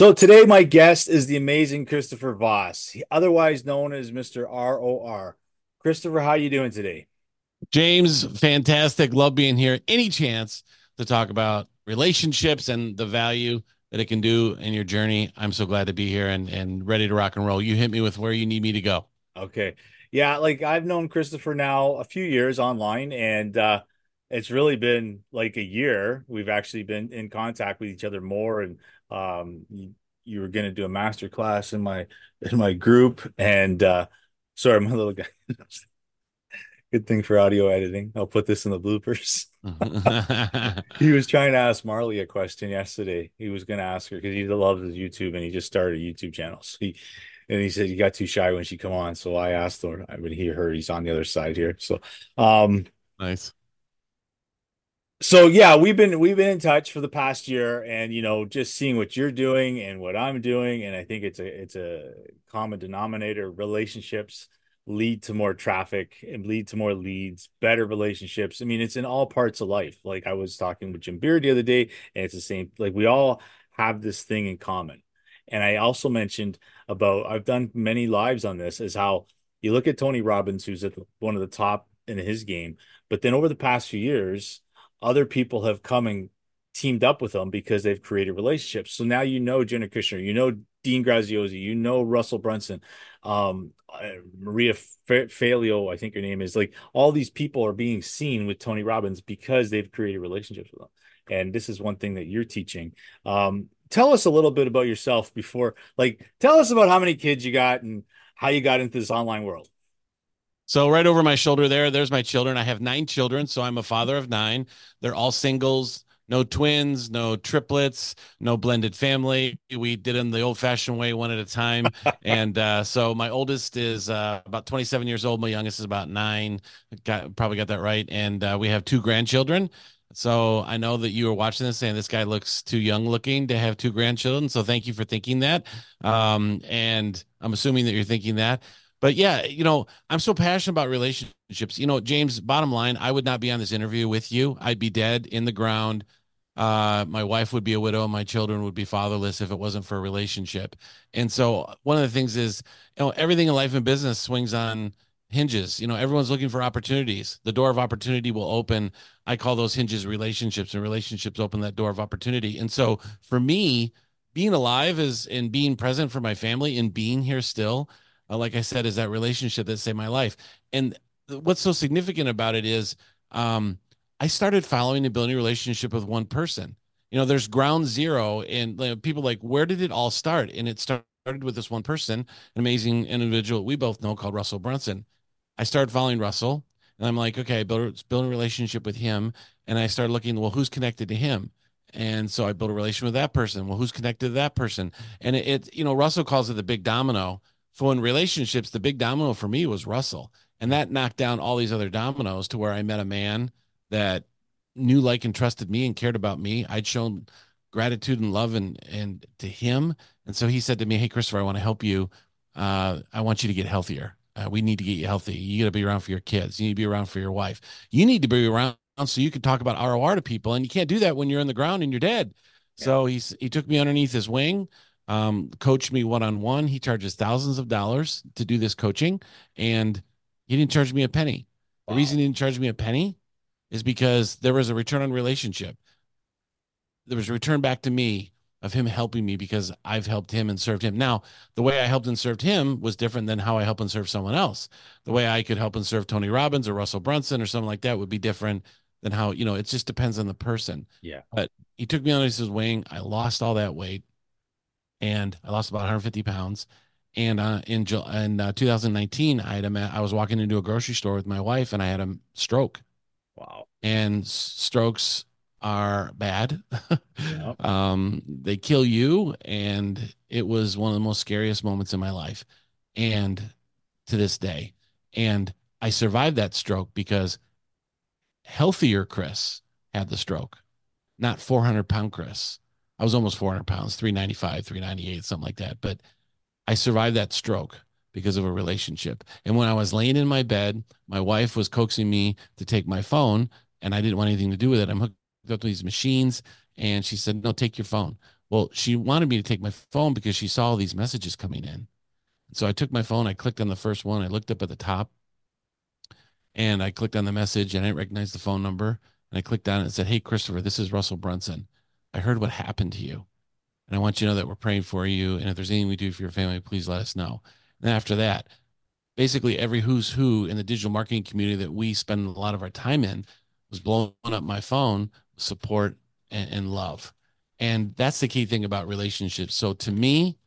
So today, my guest is the amazing Christopher Voss, otherwise known as Mr. ROR. Christopher, how are you doing today? James, fantastic. Love being here. Any chance to talk about relationships and the value that it can do in your journey. I'm so glad to be here and, and ready to rock and roll. You hit me with where you need me to go. Okay. Yeah, like I've known Christopher now a few years online, and uh, it's really been like a year. We've actually been in contact with each other more, and um, you, you were going to do a master class in my in my group, and uh, sorry, my little guy. Good thing for audio editing. I'll put this in the bloopers. he was trying to ask Marley a question yesterday. He was going to ask her because he loves his YouTube and he just started a YouTube channel. So he and he said he got too shy when she come on. So I asked her. I mean, he heard he's on the other side here. So, um, nice so yeah, we've been we've been in touch for the past year, and you know, just seeing what you're doing and what I'm doing, and I think it's a it's a common denominator. Relationships lead to more traffic and lead to more leads, better relationships. I mean, it's in all parts of life. Like I was talking with Jim Beard the other day, and it's the same. Like we all have this thing in common. And I also mentioned about I've done many lives on this is how you look at Tony Robbins, who's at one of the top in his game, but then over the past few years other people have come and teamed up with them because they've created relationships. So now you know Jenna Kushner, you know Dean Graziosi, you know Russell Brunson, um, uh, Maria Falio, I think your name is. Like all these people are being seen with Tony Robbins because they've created relationships with them. And this is one thing that you're teaching. Um, tell us a little bit about yourself before, like, tell us about how many kids you got and how you got into this online world. So right over my shoulder there, there's my children. I have nine children, so I'm a father of nine. They're all singles, no twins, no triplets, no blended family. We did them the old-fashioned way, one at a time. and uh, so my oldest is uh, about 27 years old. My youngest is about nine. Got probably got that right. And uh, we have two grandchildren. So I know that you are watching this saying this guy looks too young looking to have two grandchildren. So thank you for thinking that. Um, and I'm assuming that you're thinking that but yeah, you know, I'm so passionate about relationships. You know, James, bottom line, I would not be on this interview with you. I'd be dead in the ground. Uh, my wife would be a widow. My children would be fatherless if it wasn't for a relationship. And so one of the things is, you know, everything in life and business swings on hinges. You know, everyone's looking for opportunities. The door of opportunity will open. I call those hinges relationships, and relationships open that door of opportunity. And so for me, being alive is and being present for my family and being here still uh, like I said, is that relationship that saved my life. And what's so significant about it is um, I started following and building relationship with one person. You know, there's ground zero, and you know, people like, where did it all start? And it started with this one person, an amazing individual we both know called Russell Brunson. I started following Russell, and I'm like, okay, build, build a relationship with him. And I started looking, well, who's connected to him? And so I built a relation with that person. Well, who's connected to that person? And it, it you know, Russell calls it the big domino so in relationships, the big domino for me was Russell. And that knocked down all these other dominoes to where I met a man that knew, like, and trusted me and cared about me. I'd shown gratitude and love and and to him. And so he said to me, Hey, Christopher, I want to help you. Uh, I want you to get healthier. Uh, we need to get you healthy. You got to be around for your kids. You need to be around for your wife. You need to be around so you can talk about ROR to people. And you can't do that when you're in the ground and you're dead. Yeah. So he's he took me underneath his wing um, coached me one on one. He charges thousands of dollars to do this coaching, and he didn't charge me a penny. Wow. The reason he didn't charge me a penny is because there was a return on relationship. There was a return back to me of him helping me because I've helped him and served him. Now, the way I helped and served him was different than how I help and serve someone else. The way I could help and serve Tony Robbins or Russell Brunson or something like that would be different than how, you know, it just depends on the person. Yeah. But he took me under his wing. I lost all that weight and I lost about 150 pounds. And uh, in in uh, 2019, I had a, I was walking into a grocery store with my wife, and I had a stroke. Wow! And strokes are bad. Yep. um, they kill you, and it was one of the most scariest moments in my life, and to this day. And I survived that stroke because healthier Chris had the stroke, not 400 pound Chris. I was almost 400 pounds, 395, 398, something like that. But I survived that stroke because of a relationship. And when I was laying in my bed, my wife was coaxing me to take my phone, and I didn't want anything to do with it. I'm hooked up to these machines, and she said, "No, take your phone." Well, she wanted me to take my phone because she saw all these messages coming in. So I took my phone, I clicked on the first one, I looked up at the top, and I clicked on the message and I didn't recognize the phone number. And I clicked on it and said, Hey, Christopher, this is Russell Brunson. I heard what happened to you. And I want you to know that we're praying for you. And if there's anything we do for your family, please let us know. And after that, basically every who's who in the digital marketing community that we spend a lot of our time in was blowing up my phone with support and, and love. And that's the key thing about relationships. So to me,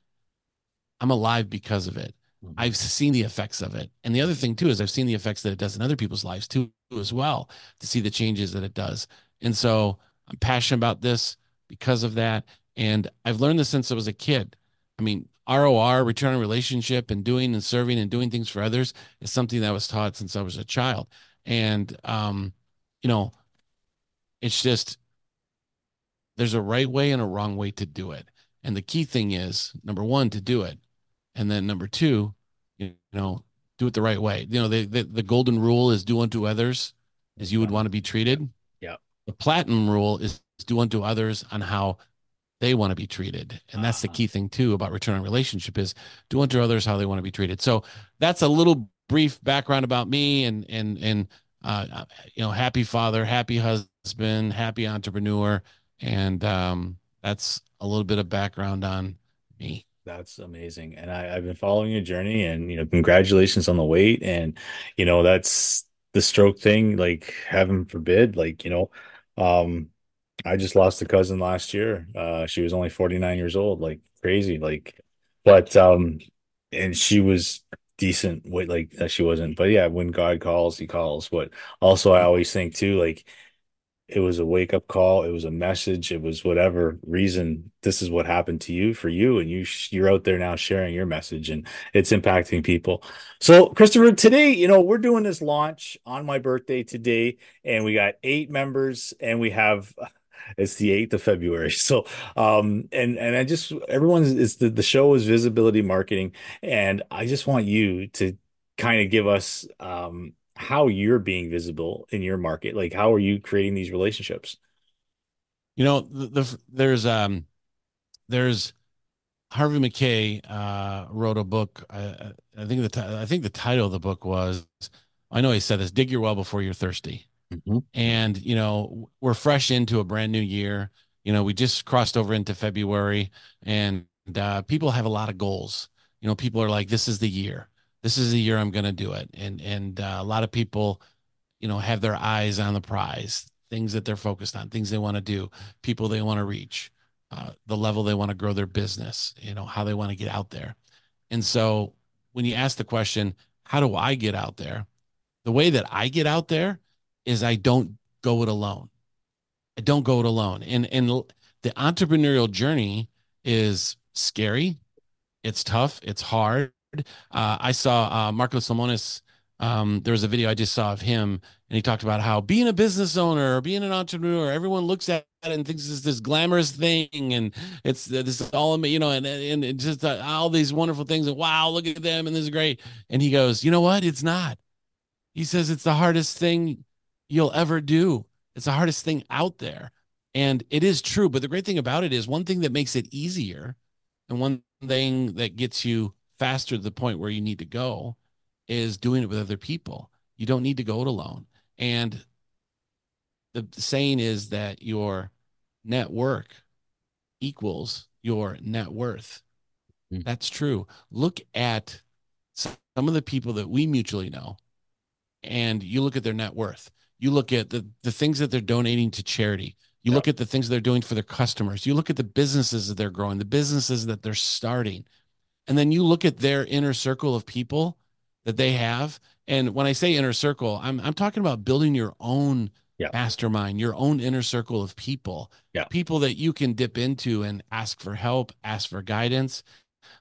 I'm alive because of it. Mm-hmm. I've seen the effects of it. And the other thing too is I've seen the effects that it does in other people's lives too as well to see the changes that it does. And so I'm passionate about this because of that. And I've learned this since I was a kid. I mean, ROR, return on relationship, and doing and serving and doing things for others is something that was taught since I was a child. And, um, you know, it's just there's a right way and a wrong way to do it. And the key thing is number one, to do it. And then number two, you know, do it the right way. You know, the, the, the golden rule is do unto others as you would want to be treated. The platinum rule is do unto others on how they want to be treated. And that's the ah. key thing too about return on relationship is do unto others how they want to be treated. So that's a little brief background about me and and and uh, you know, happy father, happy husband, happy entrepreneur, and um, that's a little bit of background on me. That's amazing. And I, I've been following your journey and, you know, congratulations on the weight. And, you know, that's the stroke thing, like heaven forbid, like, you know, um, I just lost a cousin last year. Uh, she was only 49 years old, like crazy, like, but, um, and she was decent weight, like she wasn't, but yeah, when God calls, he calls. But also, I always think too, like, it was a wake up call. It was a message. It was whatever reason. This is what happened to you for you, and you you're out there now sharing your message, and it's impacting people. So, Christopher, today, you know, we're doing this launch on my birthday today, and we got eight members, and we have it's the 8th of February. So um and and I just everyone is the the show is visibility marketing and I just want you to kind of give us um how you're being visible in your market. Like, how are you creating these relationships? You know, the, the there's um there's Harvey Mackay uh, wrote a book. I, I think the t- I think the title of the book was I know he said this: "Dig your well before you're thirsty." Mm-hmm. And you know, we're fresh into a brand new year. You know, we just crossed over into February, and uh, people have a lot of goals. You know, people are like, "This is the year." This is the year I'm going to do it. And and uh, a lot of people, you know, have their eyes on the prize, things that they're focused on, things they want to do, people they want to reach, uh, the level they want to grow their business, you know, how they want to get out there. And so when you ask the question, how do I get out there? The way that I get out there is I don't go it alone. I don't go it alone. And and the entrepreneurial journey is scary. It's tough. It's hard. Uh, I saw uh, Marco Lemonis. Um, there was a video I just saw of him, and he talked about how being a business owner or being an entrepreneur, everyone looks at it and thinks it's this glamorous thing, and it's this all you know, and and just uh, all these wonderful things. And wow, look at them, and this is great. And he goes, you know what? It's not. He says it's the hardest thing you'll ever do. It's the hardest thing out there. And it is true. But the great thing about it is one thing that makes it easier and one thing that gets you faster to the point where you need to go is doing it with other people. You don't need to go it alone. And the saying is that your network equals your net worth. Mm. That's true. Look at some of the people that we mutually know and you look at their net worth. You look at the, the things that they're donating to charity. You yep. look at the things they're doing for their customers. You look at the businesses that they're growing, the businesses that they're starting and then you look at their inner circle of people that they have and when i say inner circle i'm i'm talking about building your own yeah. mastermind your own inner circle of people yeah. people that you can dip into and ask for help ask for guidance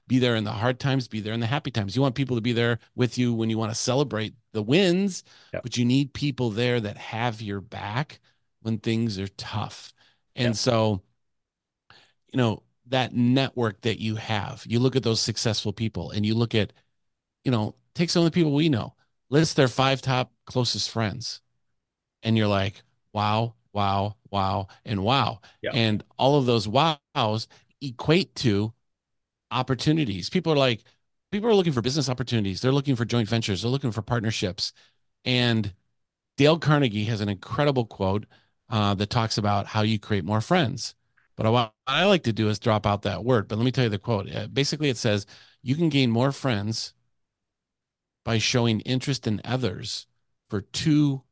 be there in the hard times be there in the happy times you want people to be there with you when you want to celebrate the wins yeah. but you need people there that have your back when things are tough and so you know that network that you have. You look at those successful people and you look at, you know, take some of the people we know, list their five top closest friends. And you're like, wow, wow, wow, and wow. Yeah. And all of those wows equate to opportunities. People are like, people are looking for business opportunities. They're looking for joint ventures. They're looking for partnerships. And Dale Carnegie has an incredible quote uh, that talks about how you create more friends. But what I like to do is drop out that word. But let me tell you the quote. Uh, basically, it says you can gain more friends by showing interest in others for two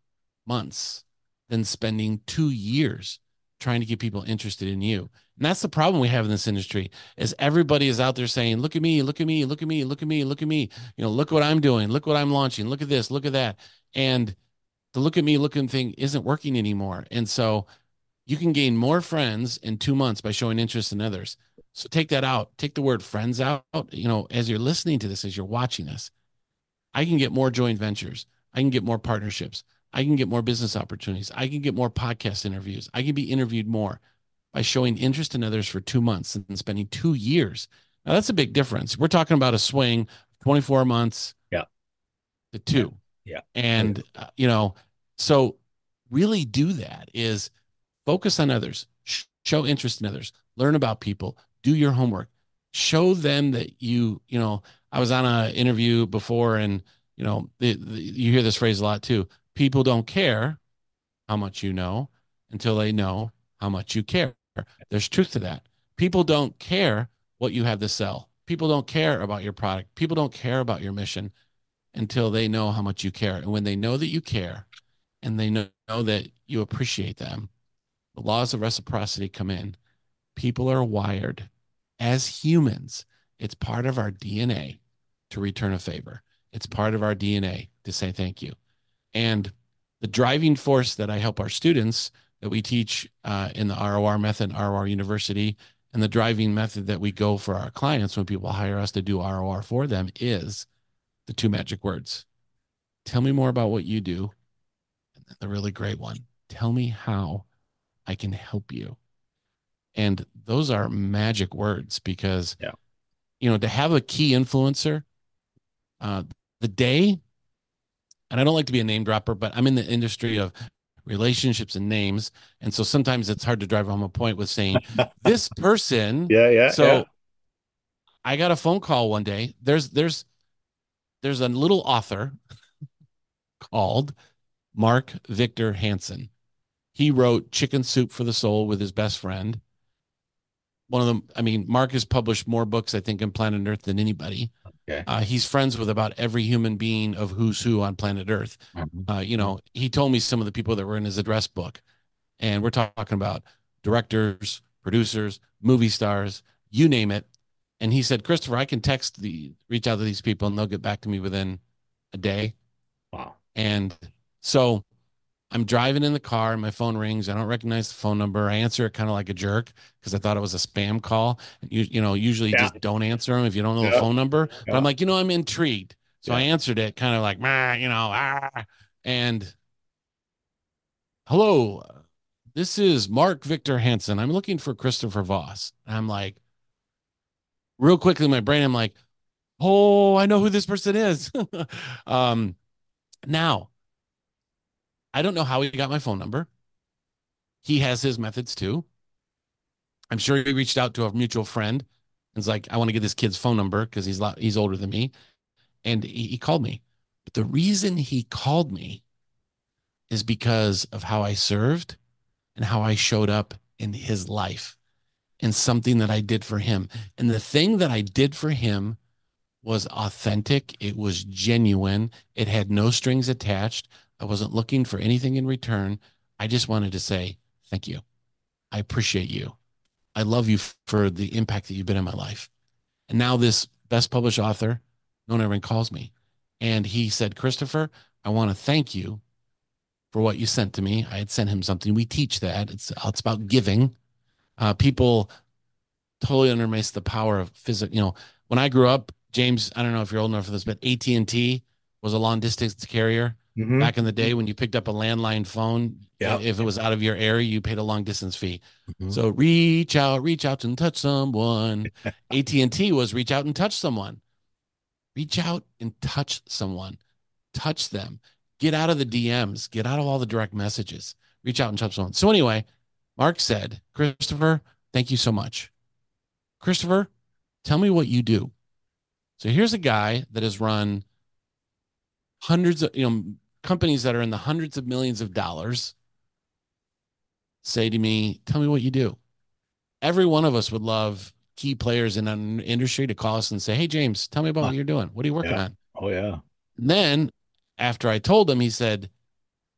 months than spending two years trying to get people interested in you. And that's the problem we have in this industry is everybody is out there saying, look at me, look at me, look at me, look at me, look at me. You know, look what I'm doing. Look what I'm launching. Look at this, look at that. And the look at me looking thing isn't working anymore. And so you can gain more friends in two months by showing interest in others. So take that out. Take the word friends out. You know, as you're listening to this, as you're watching this, I can get more joint ventures. I can get more partnerships. I can get more business opportunities. I can get more podcast interviews. I can be interviewed more by showing interest in others for two months and spending two years. Now that's a big difference. We're talking about a swing 24 months yeah. to two. Yeah. And, uh, you know, so really do that is focus on others, show interest in others, learn about people, do your homework, show them that you, you know, I was on an interview before and, you know, the, the, you hear this phrase a lot too. People don't care how much you know until they know how much you care. There's truth to that. People don't care what you have to sell. People don't care about your product. People don't care about your mission until they know how much you care. And when they know that you care and they know, know that you appreciate them, the laws of reciprocity come in. People are wired as humans. It's part of our DNA to return a favor. It's part of our DNA to say thank you. And the driving force that I help our students that we teach uh, in the ROR method, ROR University, and the driving method that we go for our clients when people hire us to do ROR for them is the two magic words. Tell me more about what you do. And then the really great one. Tell me how I can help you. And those are magic words because, yeah. you know, to have a key influencer, uh, the day, and I don't like to be a name dropper, but I'm in the industry of relationships and names. And so sometimes it's hard to drive home a point with saying this person. Yeah, yeah. So yeah. I got a phone call one day. There's there's there's a little author called Mark Victor Hansen. He wrote Chicken Soup for the Soul with his best friend. One of them, I mean, Mark has published more books, I think, in Planet Earth than anybody. Okay. Uh, he's friends with about every human being of who's who on planet Earth. Mhm. Uh, you know, he told me some of the people that were in his address book, and we're talking about directors, producers, movie stars, you name it. And he said, Christopher, I can text the reach out to these people and they'll get back to me within a day. Wow. And so I'm driving in the car and my phone rings. I don't recognize the phone number. I answer it kind of like a jerk because I thought it was a spam call. You, you know, usually you Yeah. just don't answer them if you don't know the phone number. But I'm like, you know, I'm intrigued. So I answered it kind of like, you know, ah. and hello, this is Mark Victor Hansen. I'm looking for Christopher Voss. And I'm like, real quickly in my brain, I'm like, oh, I know who this person is. um, now, I don't know how he got my phone number. He has his methods too. I'm sure he reached out to a mutual friend. It's like, I want to get this kid's phone number because he's lot, he's older than me. And he, he called me. But the reason he called me is because of how I served and how I showed up in his life and something that I did for him. And the thing that I did for him was authentic, it was genuine, it had no strings attached. I wasn't looking for anything in return. I just wanted to say, thank you. I appreciate you. I love you for the impact that you've been in my life. And now this best published author, no one ever calls me. And he said, Christopher, I want to thank you for what you sent to me. I had sent him something. We teach that. It's it's about giving. Uh, people totally underestimate the power of physical. You know, when I grew up, James, I don't know if you're old enough for this, but AT and T was a long distance carrier Mhm. back in the day when you picked up a landline phone. Yeah. If it was out of your area, you paid a long distance fee. Mhm. So reach out, reach out and touch someone. AT and T was reach out and touch someone. Reach out and touch someone. Touch them. Get out of the DMs. Get out of all the direct messages. Reach out and touch someone. So anyway, Mark said, Christopher, thank you so much. Christopher, tell me what you do. So here's a guy that has run hundreds of, you know, companies that are in the hundreds of millions of dollars say to me, tell me what you do. Every one of us would love key players in an industry to call us and say, Hey, James, tell me about what you're doing. What are you working yeah. on? Oh, yeah. And then after I told him, he said,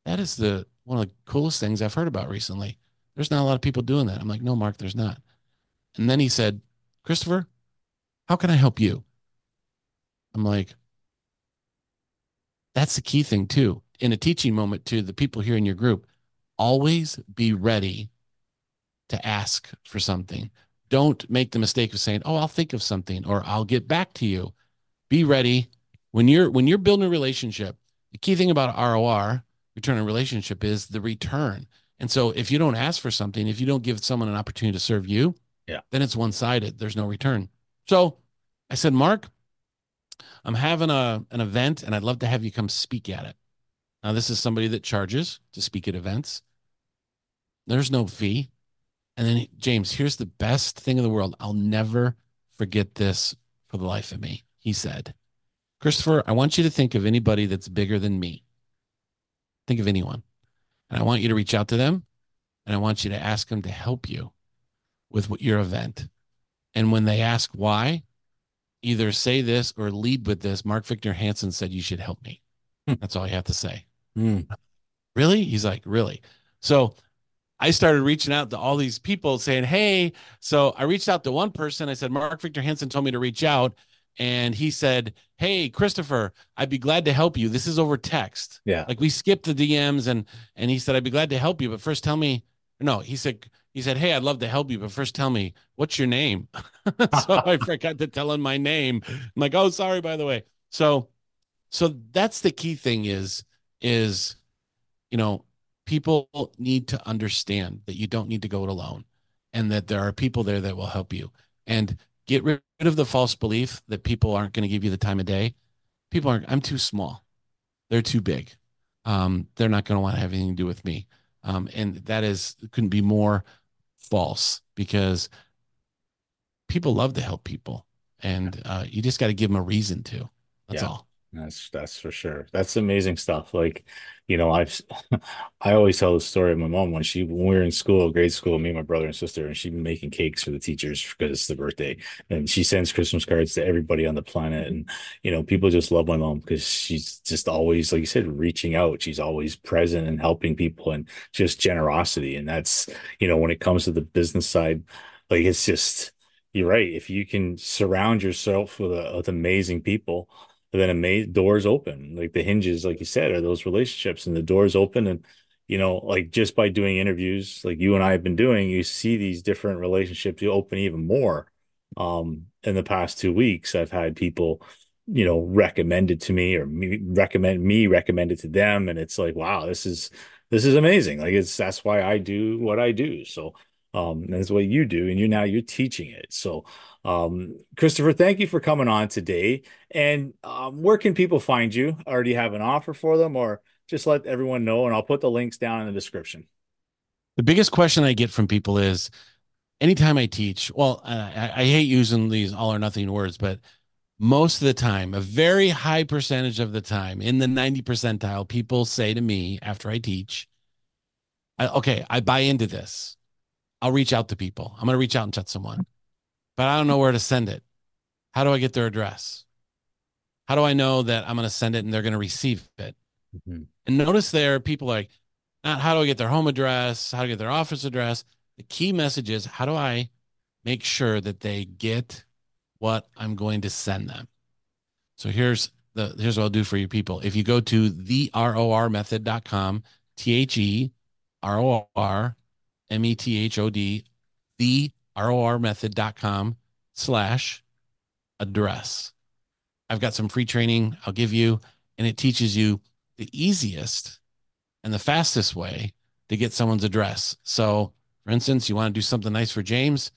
That is the one of the coolest things I've heard about recently. There's not a lot of people doing that. I'm like, No, Mark, there's not. And then he said, Christopher, how can I help you? I'm like, that's the key thing, too. In a teaching moment to the people here in your group, always be ready to ask for something. Don't make the mistake of saying, "Oh, I'll think of something," or "I'll get back to you." Be ready when you're when you're building a relationship. The key thing about ROR, return on relationship, is the return. And so, if you don't ask for something, if you don't give someone an opportunity to serve you, yeah, then it's one sided. There's no return. So, I said, Mark, I'm having a an event, and I'd love to have you come speak at it. Now, this is somebody that charges to speak at events. There's no fee. And then, James, here's the best thing in the world. I'll never forget this for the life of me. He said, Christopher, I want you to think of anybody that's bigger than me. Think of anyone. And I want you to reach out to them and I want you to ask them to help you with your event. And when they ask why, either say this or lead with this. Mark Victor Hansen said, You should help me. Hmm. That's all you have to say. Mm. Really? He's like, Really? So I started reaching out to all these people saying, Hey, so I reached out to one person. I said, Mark Victor Hansen told me to reach out. And he said, Hey, Christopher, I'd be glad to help you. This is over text. Yeah. Like we skipped the DMs and and he said, I'd be glad to help you. But first tell me, no, he said, he said, Hey, I'd love to help you, but first tell me, what's your name? so I forgot to tell him my name. I'm like, oh, sorry, by the way. So so that's the key thing is, is, you know, people need to understand that you don't need to go it alone and that there are people there that will help you. And get rid of the false belief that people aren't going to give you the time of day. People aren't, I'm too small. They're too big. Um, they're not going to want to have anything to do with me. Um, and that is couldn't be more false because people love to help people and uh, you just got to give them a reason to. That's yeah. all. That's that's for sure. That's amazing stuff. Like, you know, I've I always tell the story of my mom when she when we were in school, grade school, me and my brother and sister, and she'd be making cakes for the teachers because it's the birthday. And she sends Christmas cards to everybody on the planet. And, you know, people just love my mom because she's just always, like you said, reaching out. She's always present and helping people and just generosity. And that's, you know, when it comes to the business side, like it's just you're right. If you can surround yourself with, a, with amazing people but then amazing doors open. Like the hinges like you said are those relationships and the doors open and you know like just by doing interviews like you and i have been doing you see these different relationships you open even more. Um in the past two weeks i've had people you know recommended to me or me recommend me recommended to them and it's like wow this is this is amazing. Like it's that's why i do what i do. So um that's what you do and you now you're teaching it. So um christopher thank you for coming on today. And um, where can people find you? Already have an offer for them or just let everyone know and i'll put the links down in the description. The biggest question i get from people is anytime i teach well I, I hate using these all or nothing words but most of the time a very high percentage of the time in the 90 percentile people say to me after i teach okay i buy into this I'll reach out to people. I'm going to reach out and chat someone, but I don't know where to send it. How do I get their address? How do I know that I'm going to send it and they're going to receive it? Mm-hmm. And notice there, people like, not how do I get their home address? How to get their office address? The key message is how do I make sure that they get what I'm going to send them? So here's the here's what I'll do for you people. If you go to the RORmethod.com, T H E R O R M E T H O D, the ROR method.com slash address. I've got some free training I'll give you, and it teaches you the easiest and the fastest way to get someone's address. So, for instance, you want to do something nice for James,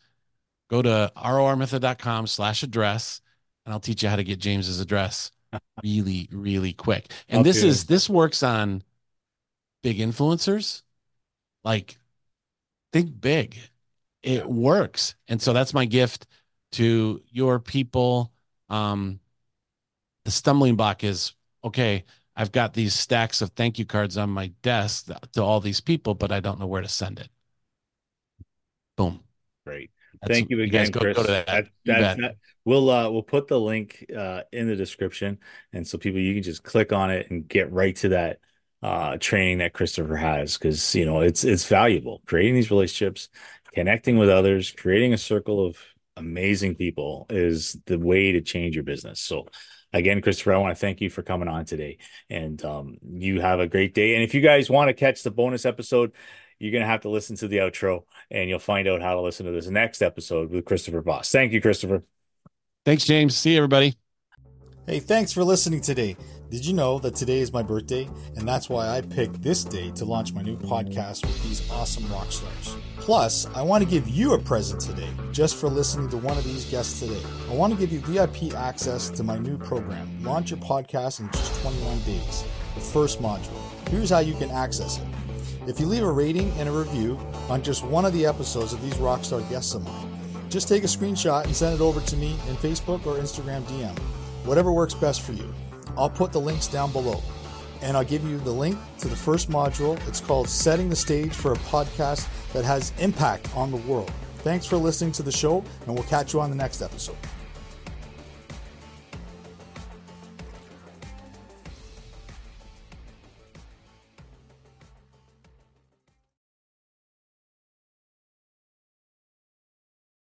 go to R O R rormethod.com slash address, and I'll teach you how to get James's address really, really quick. And okay. this is this works on big influencers like think big. It works. And so that's my gift to your people. Um, the stumbling block is okay. I've got these stacks of thank you cards on my desk to all these people, but I don't know where to send it. Boom. Great. That's, Thank you again, you go, Chris. Go that. That, that, that, we'll uh, we'll put the link uh, in the description, and so people you can just click on it and get right to that uh, training that Christopher has because you know it's it's valuable. Creating these relationships, connecting with others, creating a circle of amazing people is the way to change your business. So again, Christopher, I want to thank you for coming on today, and um, you have a great day. And if you guys want to catch the bonus episode you're going to have to listen to the outro and you'll find out how to listen to this next episode with Christopher Voss. Thank you, Christopher. Thanks, James. See you, everybody. Hey, thanks for listening today. Did you know that today is my birthday? And that's why I picked this day to launch my new podcast with these awesome rock stars. Plus, I want to give you a present today just for listening to one of these guests today. I want to give you VIP access to my new program, Launch Your Podcast in Just 21 Days, the first module. Here's how you can access it. If you leave a rating and a review on just one of the episodes of these rockstar guests of mine, just take a screenshot and send it over to me in Facebook or Instagram DM. Whatever works best for you. I'll put the links down below. And I'll give you the link to the first module. It's called Setting the Stage for a Podcast That Has Impact on the World. Thanks for listening to the show, and we'll catch you on the next episode.